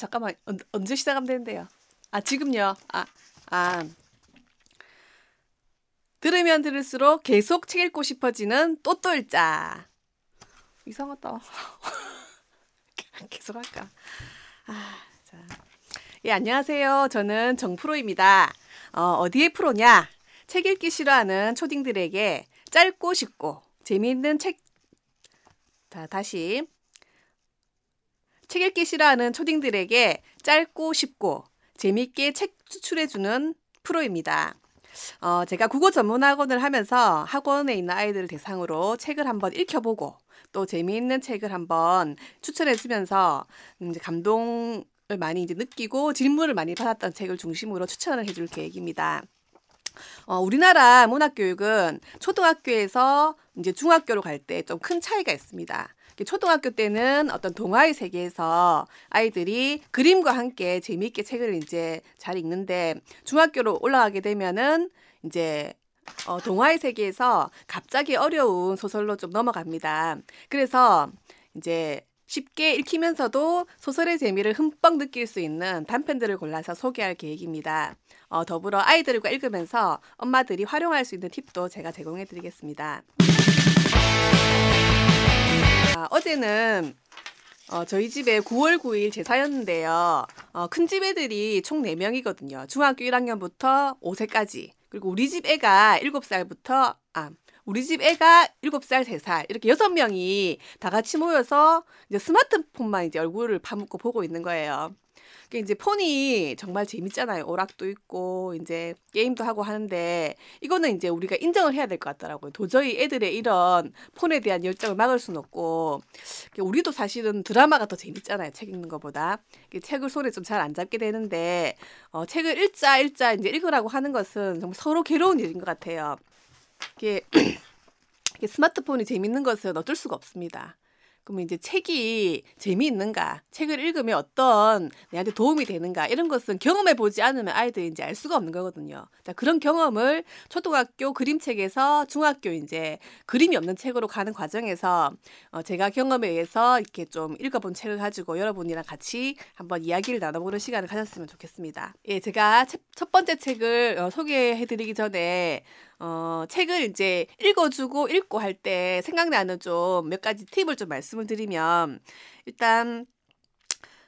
잠깐만 언, 언제 시작하면 되는데요? 아 지금요. 아 아. 들으면 들을수록 계속 책 읽고 싶어지는 또또일자. 이상하다. 계속 할까? 아, 자. 예, 안녕하세요. 저는 정프로입니다. 어, 어디에 프로냐? 책 읽기 싫어하는 초딩들에게 짧고 쉽고 재미있는 책. 자, 다시. 책 읽기 싫어하는 초딩들에게 짧고 쉽고 재미있게 책 추출해주는 프로입니다. 어, 제가 국어 전문 학원을 하면서 학원에 있는 아이들을 대상으로 책을 한번 읽혀보고 또 재미있는 책을 한번 추천해주면서 이제 감동을 많이 이제 느끼고 질문을 많이 받았던 책을 중심으로 추천을 해줄 계획입니다. 어, 우리나라 문학 교육은 초등학교에서 이제 중학교로 갈 때 좀 큰 차이가 있습니다. 초등학교 때는 어떤 동화의 세계에서 아이들이 그림과 함께 재미있게 책을 이제 잘 읽는데 중학교로 올라가게 되면은 이제 어, 동화의 세계에서 갑자기 어려운 소설로 좀 넘어갑니다. 그래서 이제 쉽게 읽히면서도 소설의 재미를 흠뻑 느낄 수 있는 단편들을 골라서 소개할 계획입니다. 어, 더불어 아이들과 읽으면서 엄마들이 활용할 수 있는 팁도 제가 제공해 드리겠습니다. 아, 어제는 어, 저희 집에 9월 9일 제사였는데요. 어, 큰 집 애들이 총 4명이거든요. 중학교 1학년부터 5세까지. 그리고 우리 집 애가 7살부터, 아, 우리 집 애가 7살, 3살, 이렇게 6명이 다 같이 모여서 이제 스마트폰만 이제 얼굴을 파묻고 보고 있는 거예요. 이제 폰이 정말 재밌잖아요. 오락도 있고 이제 게임도 하고 하는데 이거는 이제 우리가 인정을 해야 될 것 같더라고요. 도저히 애들의 이런 폰에 대한 열정을 막을 수는 없고 우리도 사실은 드라마가 더 재밌잖아요. 책 읽는 것보다 책을 손에 좀 잘 안 잡게 되는데 어, 책을 읽자 읽자 이제 읽으라고 하는 것은 정말 서로 괴로운 일인 것 같아요. 이게 스마트폰이 재밌는 것은 어쩔 수가 없습니다. 그러면 이제 책이 재미있는가, 책을 읽으면 어떤 내한테 도움이 되는가 이런 것은 경험해 보지 않으면 아이들이 이제 알 수가 없는 거거든요. 자, 그런 경험을 초등학교 그림책에서 중학교 이제 그림이 없는 책으로 가는 과정에서 어, 제가 경험에 의해서 이렇게 좀 읽어본 책을 가지고 여러분이랑 같이 한번 이야기를 나눠보는 시간을 가졌으면 좋겠습니다. 예, 제가 첫 번째 책을 어, 소개해드리기 전에 어, 책을 이제 읽어주고 읽고 할 때 생각나는 좀 몇 가지 팁을 좀 말씀을 드리면 일단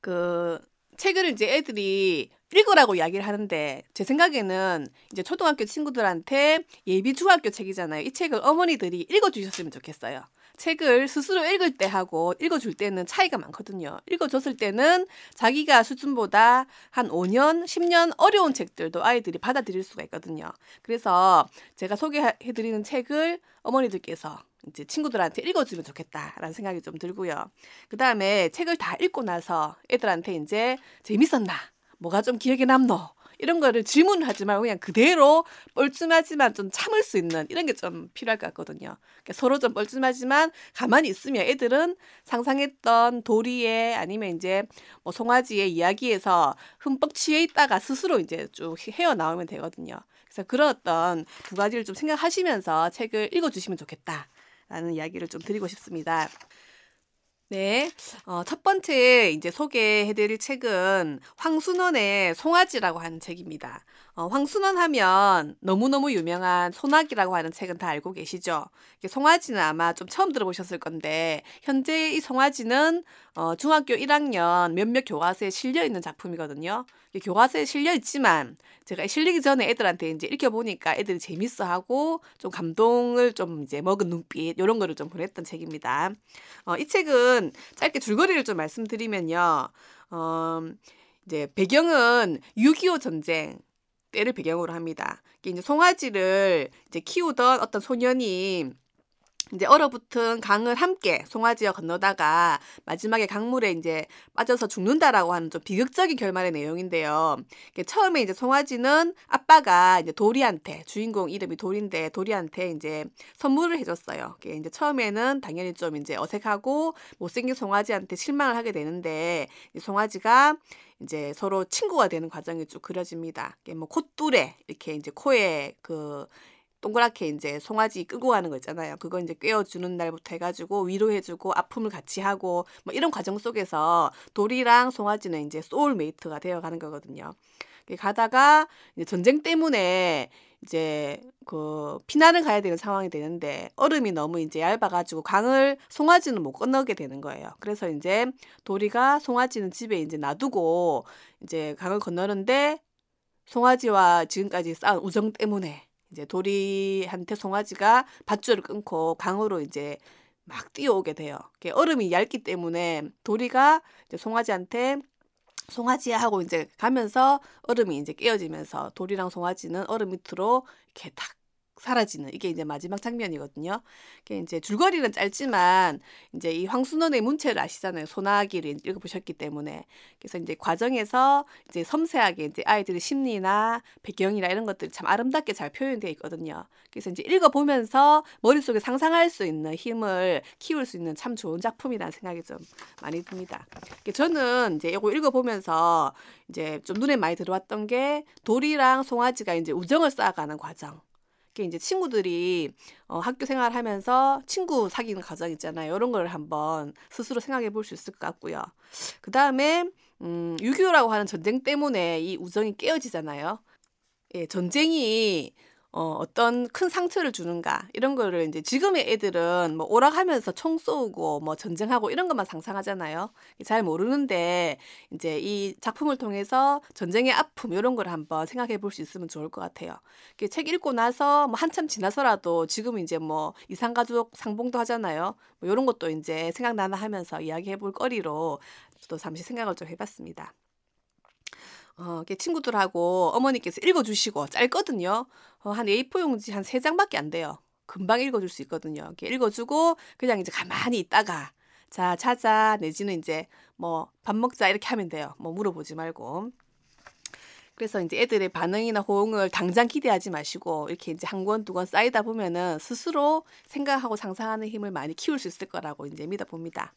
그 책을 이제 애들이 읽으라고 이야기를 하는데 제 생각에는 이제 초등학교 친구들한테 예비 중학교 책이잖아요. 이 책을 어머니들이 읽어주셨으면 좋겠어요. 책을 스스로 읽을 때 하고 읽어줄 때는 차이가 많거든요. 읽어줬을 때는 자기가 수준보다 한 5년, 10년 어려운 책들도 아이들이 받아들일 수가 있거든요. 그래서 제가 소개해드리는 책을 어머니들께서 이제 친구들한테 읽어주면 좋겠다라는 생각이 좀 들고요. 그 다음에 책을 다 읽고 나서 애들한테 이제 재밌었나? 뭐가 좀 기억에 남노? 이런 거를 질문을 하지 말고 그냥 그대로 뻘쭘하지만 좀 참을 수 있는 이런 게 좀 필요할 것 같거든요. 그러니까 서로 좀 뻘쭘하지만 가만히 있으면 애들은 상상했던 도리에 아니면 이제 뭐 송아지의 이야기에서 흠뻑 취해 있다가 스스로 이제 쭉 헤어 나오면 되거든요. 그래서 그런 어떤 두 가지를 좀 생각하시면서 책을 읽어주시면 좋겠다라는 이야기를 좀 드리고 싶습니다. 네. 어, 첫 번째 이제 소개해드릴 책은 황순원의 송아지라고 하는 책입니다. 어, 황순원 하면 너무너무 유명한 소나기라고 하는 책은 다 알고 계시죠? 송아지는 아마 좀 처음 들어보셨을 건데, 현재 이 송아지는 어, 중학교 1학년 몇몇 교과서에 실려 있는 작품이거든요. 교과서에 실려 있지만, 제가 실리기 전에 애들한테 이제 읽혀 보니까 애들이 재밌어 하고, 좀 감동을 좀 이제 먹은 눈빛, 이런 거를 좀 보냈던 책입니다. 어, 이 책은 짧게 줄거리를 좀 말씀드리면요. 어, 이제 배경은 6.25 전쟁, 때를 배경으로 합니다. 이제 송아지를 이제 키우던 어떤 소년이 이제 얼어붙은 강을 함께 송아지와 건너다가 마지막에 강물에 이제 빠져서 죽는다라고 하는 좀 비극적인 결말의 내용인데요. 처음에 이제 송아지는 아빠가 이제 도리한테 주인공 이름이 도리인데 도리한테 이제 선물을 해줬어요. 이제 처음에는 당연히 좀 이제 어색하고 못생긴 송아지한테 실망을 하게 되는데 송아지가 이제 서로 친구가 되는 과정이 쭉 그려집니다. 뭐 콧뚜레 이렇게 이제 코에 그 동그랗게 이제 송아지 끌고 가는 거 있잖아요. 그거 이제 꿰어주는 날부터 해가지고 위로해주고 아픔을 같이 하고 뭐 이런 과정 속에서 돌이랑 송아지는 이제 소울메이트가 되어가는 거거든요. 가다가 이제 전쟁 때문에 이제 그 피난을 가야 되는 상황이 되는데 얼음이 너무 이제 얇아가지고 강을 송아지는 못 건너게 되는 거예요. 그래서 이제 도리가 송아지는 집에 이제 놔두고 이제 강을 건너는데 송아지와 지금까지 쌓은 우정 때문에 이제 도리한테 송아지가 밧줄을 끊고 강으로 이제 막 뛰어오게 돼요. 얼음이 얇기 때문에 도리가 이제 송아지한테 송아지야 하고 이제 가면서 얼음이 이제 깨어지면서 돌이랑 송아지는 얼음 밑으로 이렇게 탁 사라지는 이게 이제 마지막 장면이거든요. 이게 이제 줄거리는 짧지만 이제 이 황순원의 문체를 아시잖아요. 소나기를 읽어보셨기 때문에 그래서 이제 과정에서 이제 섬세하게 이제 아이들의 심리나 배경이나 이런 것들이 참 아름답게 잘 표현되어 있거든요. 그래서 이제 읽어보면서 머릿속에 상상할 수 있는 힘을 키울 수 있는 참 좋은 작품이라는 생각이 좀 많이 듭니다. 저는 이제 이거 읽어보면서 이제 좀 눈에 많이 들어왔던 게 돌이랑 송아지가 이제 우정을 쌓아가는 과정. 이제 친구들이 어, 학교 생활하면서 친구 사귀는 과정 있잖아요. 이런 걸 한번 스스로 생각해 볼 수 있을 것 같고요. 그 다음에 음, 6.25라고 하는 전쟁 때문에 이 우정이 깨어지잖아요. 예, 전쟁이 어, 어떤 큰 상처를 주는가 이런 거를 이제 지금의 애들은 뭐 오락하면서 총 쏘고 뭐 전쟁하고 이런 것만 상상하잖아요. 잘 모르는데 이제 이 작품을 통해서 전쟁의 아픔 이런 걸 한번 생각해 볼 수 있으면 좋을 것 같아요. 책 읽고 나서 뭐 한참 지나서라도 지금 이제 뭐 이상가족 상봉도 하잖아요. 뭐 이런 것도 이제 생각나나 하면서 이야기해 볼 거리로 또 잠시 생각을 좀 해봤습니다. 어, 친구들하고 어머니께서 읽어주시고 짧거든요. 어, 한 A4 용지 한 세 장밖에 안 돼요. 금방 읽어줄 수 있거든요. 이렇게 읽어주고 그냥 이제 가만히 있다가 자 자자 내지는 이제 뭐 밥 먹자 이렇게 하면 돼요. 뭐 물어보지 말고. 그래서 이제 애들의 반응이나 호응을 당장 기대하지 마시고 이렇게 이제 한 권, 두 권 쌓이다 보면은 스스로 생각하고 상상하는 힘을 많이 키울 수 있을 거라고 이제 믿어 봅니다.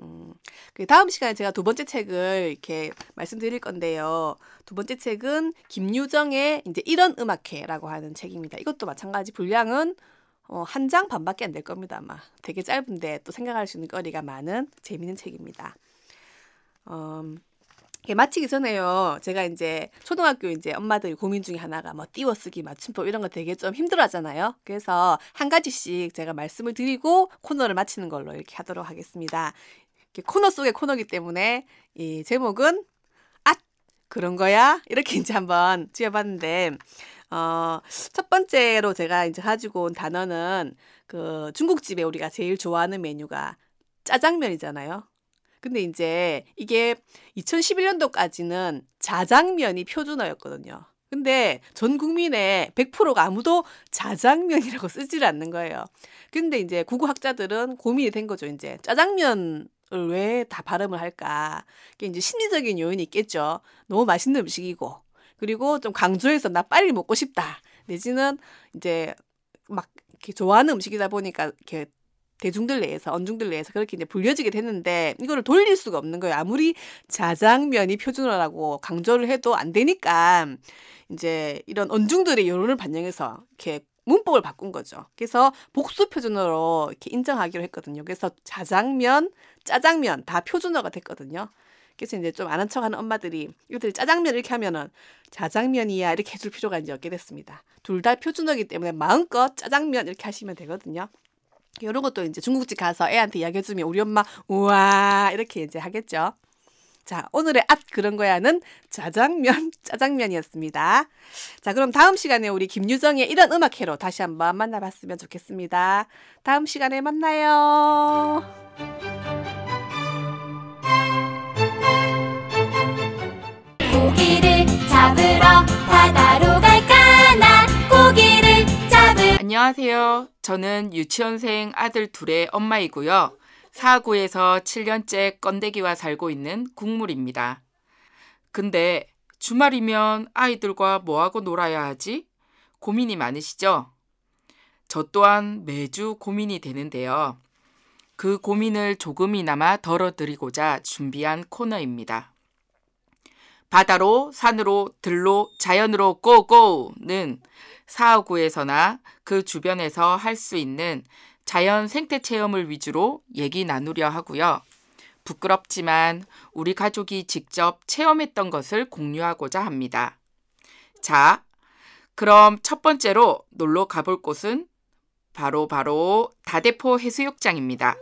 음, 그 다음 시간에 제가 두 번째 책을 이렇게 말씀드릴 건데요. 두 번째 책은 김유정의 이제 이런 음악회라고 하는 책입니다. 이것도 마찬가지 분량은 어, 한 장 반밖에 안 될 겁니다, 아마. 되게 짧은데 또 생각할 수 있는 거리가 많은 재미있는 책입니다. 음, 마치기 전에요. 제가 이제 초등학교 이제 엄마들 고민 중에 하나가 뭐 띄워쓰기 맞춤법 이런 거 되게 좀 힘들어 하잖아요. 그래서 한 가지씩 제가 말씀을 드리고 코너를 마치는 걸로 이렇게 하도록 하겠습니다. 코너 속의 코너기 때문에 이 제목은 앗 그런 거야 이렇게 이제 한번 지어봤는데 어, 첫 번째로 제가 이제 가지고 온 단어는 그 중국집에 우리가 제일 좋아하는 메뉴가 짜장면이잖아요. 근데 이제 이게 2011년도까지는 자장면이 표준어였거든요. 근데 전 국민의 100%가 아무도 자장면이라고 쓰질 않는 거예요. 근데 이제 국어학자들은 고민이 된 거죠, 이제. 짜장면 왜 다 발음을 할까? 그게 이제 심리적인 요인이 있겠죠. 너무 맛있는 음식이고, 그리고 좀 강조해서 나 빨리 먹고 싶다. 내지는 이제 막 이렇게 좋아하는 음식이다 보니까 이렇게 대중들 내에서 언중들 내에서 그렇게 이제 불려지게 됐는데 이거를 돌릴 수가 없는 거예요. 아무리 자장면이 표준어라고 강조를 해도 안 되니까 이제 이런 언중들의 여론을 반영해서 이렇게 문법을 바꾼 거죠. 그래서 복수 표준어로 이렇게 인정하기로 했거든요. 그래서 자장면, 짜장면 다 표준어가 됐거든요. 그래서 이제 좀 아는 척하는 엄마들이 이것들 짜장면 이렇게 하면은 자장면이야 이렇게 해줄 필요가 이제 없게 됐습니다. 둘 다 표준어기 때문에 마음껏 짜장면 이렇게 하시면 되거든요. 이런 것도 이제 중국집 가서 애한테 이야기해주면 우리 엄마 우와 이렇게 이제 하겠죠. 자, 오늘의 앗 그런 거야는 짜장면, 짜장면이었습니다. 자, 그럼 다음 시간에 우리 김유정의 이런 음악회로 다시 한번 만나봤으면 좋겠습니다. 다음 시간에 만나요. 안녕하세요. 저는 유치원생 아들 둘의 엄마이고요. 사구에서 7년째 건데기와 살고 있는 국물입니다. 근데 주말이면 아이들과 뭐하고 놀아야 하지? 고민이 많으시죠? 저 또한 매주 고민이 되는데요. 그 고민을 조금이나마 덜어드리고자 준비한 코너입니다. 바다로, 산으로, 들로, 자연으로 고고는 사하구에서나 그 주변에서 할 수 있는 자연 생태 체험을 위주로 얘기 나누려 하고요. 부끄럽지만 우리 가족이 직접 체험했던 것을 공유하고자 합니다. 자, 그럼 첫 번째로 놀러 가볼 곳은 바로 바로 다대포 해수욕장입니다.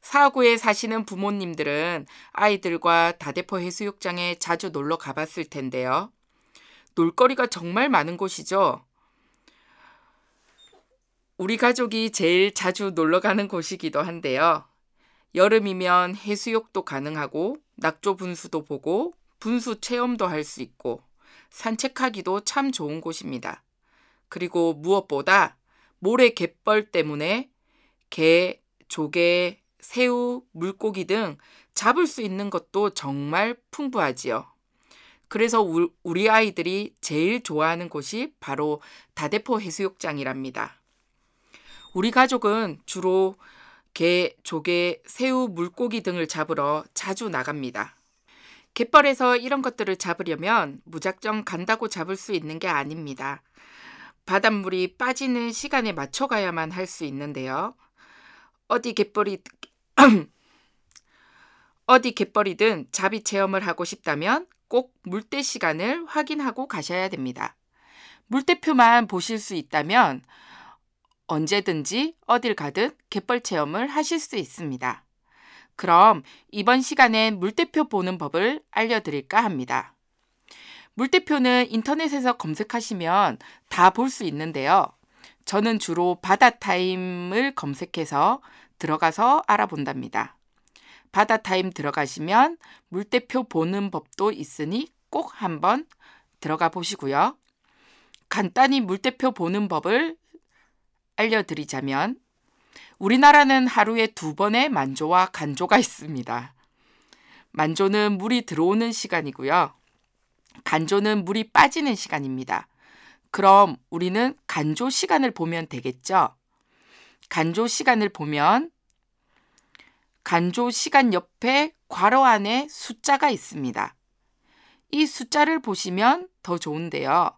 사구에 사시는 부모님들은 아이들과 다대포 해수욕장에 자주 놀러 가봤을 텐데요. 놀거리가 정말 많은 곳이죠. 우리 가족이 제일 자주 놀러 가는 곳이기도 한데요. 여름이면 해수욕도 가능하고 낙조 분수도 보고 분수 체험도 할 수 있고 산책하기도 참 좋은 곳입니다. 그리고 무엇보다 모래 갯벌 때문에 개, 조개, 새우, 물고기 등 잡을 수 있는 것도 정말 풍부하지요. 그래서 우리 아이들이 제일 좋아하는 곳이 바로 다대포 해수욕장이랍니다. 우리 가족은 주로 개, 조개, 새우, 물고기 등을 잡으러 자주 나갑니다. 갯벌에서 이런 것들을 잡으려면 무작정 간다고 잡을 수 있는 게 아닙니다. 바닷물이 빠지는 시간에 맞춰 가야만 할 수 있는데요. 어디 갯벌이 어디 갯벌이든 잡이 체험을 하고 싶다면 꼭 물때 시간을 확인하고 가셔야 됩니다. 물대표만 보실 수 있다면 언제든지 어딜 가든 갯벌 체험을 하실 수 있습니다. 그럼 이번 시간엔 물대표 보는 법을 알려드릴까 합니다. 물대표는 인터넷에서 검색하시면 다 볼 수 있는데요. 저는 주로 바다 타임을 검색해서 들어가서 알아본답니다. 바다타임 들어가시면 물대표 보는 법도 있으니 꼭 한번 들어가 보시고요. 간단히 물대표 보는 법을 알려드리자면 우리나라는 하루에 두 번의 만조와 간조가 있습니다. 만조는 물이 들어오는 시간이고요. 간조는 물이 빠지는 시간입니다. 그럼 우리는 간조 시간을 보면 되겠죠? 간조 시간을 보면 간조 시간 옆에 괄호 안에 숫자가 있습니다. 이 숫자를 보시면 더 좋은데요.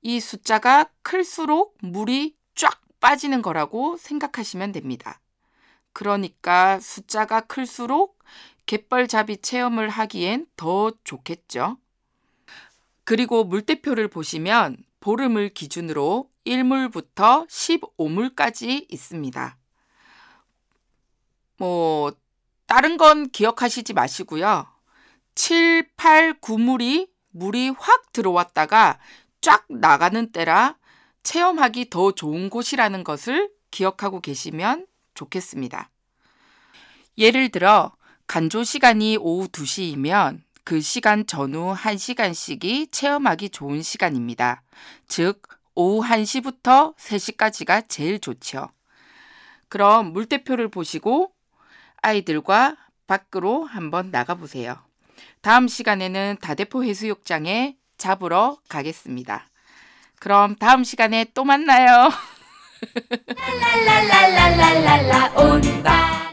이 숫자가 클수록 물이 쫙 빠지는 거라고 생각하시면 됩니다. 그러니까 숫자가 클수록 갯벌잡이 체험을 하기엔 더 좋겠죠. 그리고 물대표를 보시면 보름을 기준으로 1물부터 15물까지 있습니다. 뭐, 다른 건 기억하시지 마시고요. 7, 8, 9물이 물이 확 들어왔다가 쫙 나가는 때라 체험하기 더 좋은 곳이라는 것을 기억하고 계시면 좋겠습니다. 예를 들어, 간조 시간이 오후 2시이면 그 시간 전후 1시간씩이 체험하기 좋은 시간입니다. 즉, 오후 1시부터 3시까지가 제일 좋죠. 그럼 물대표를 보시고 아이들과 밖으로 한번 나가보세요. 다음 시간에는 다대포 해수욕장에 잡으러 가겠습니다. 그럼 다음 시간에 또 만나요.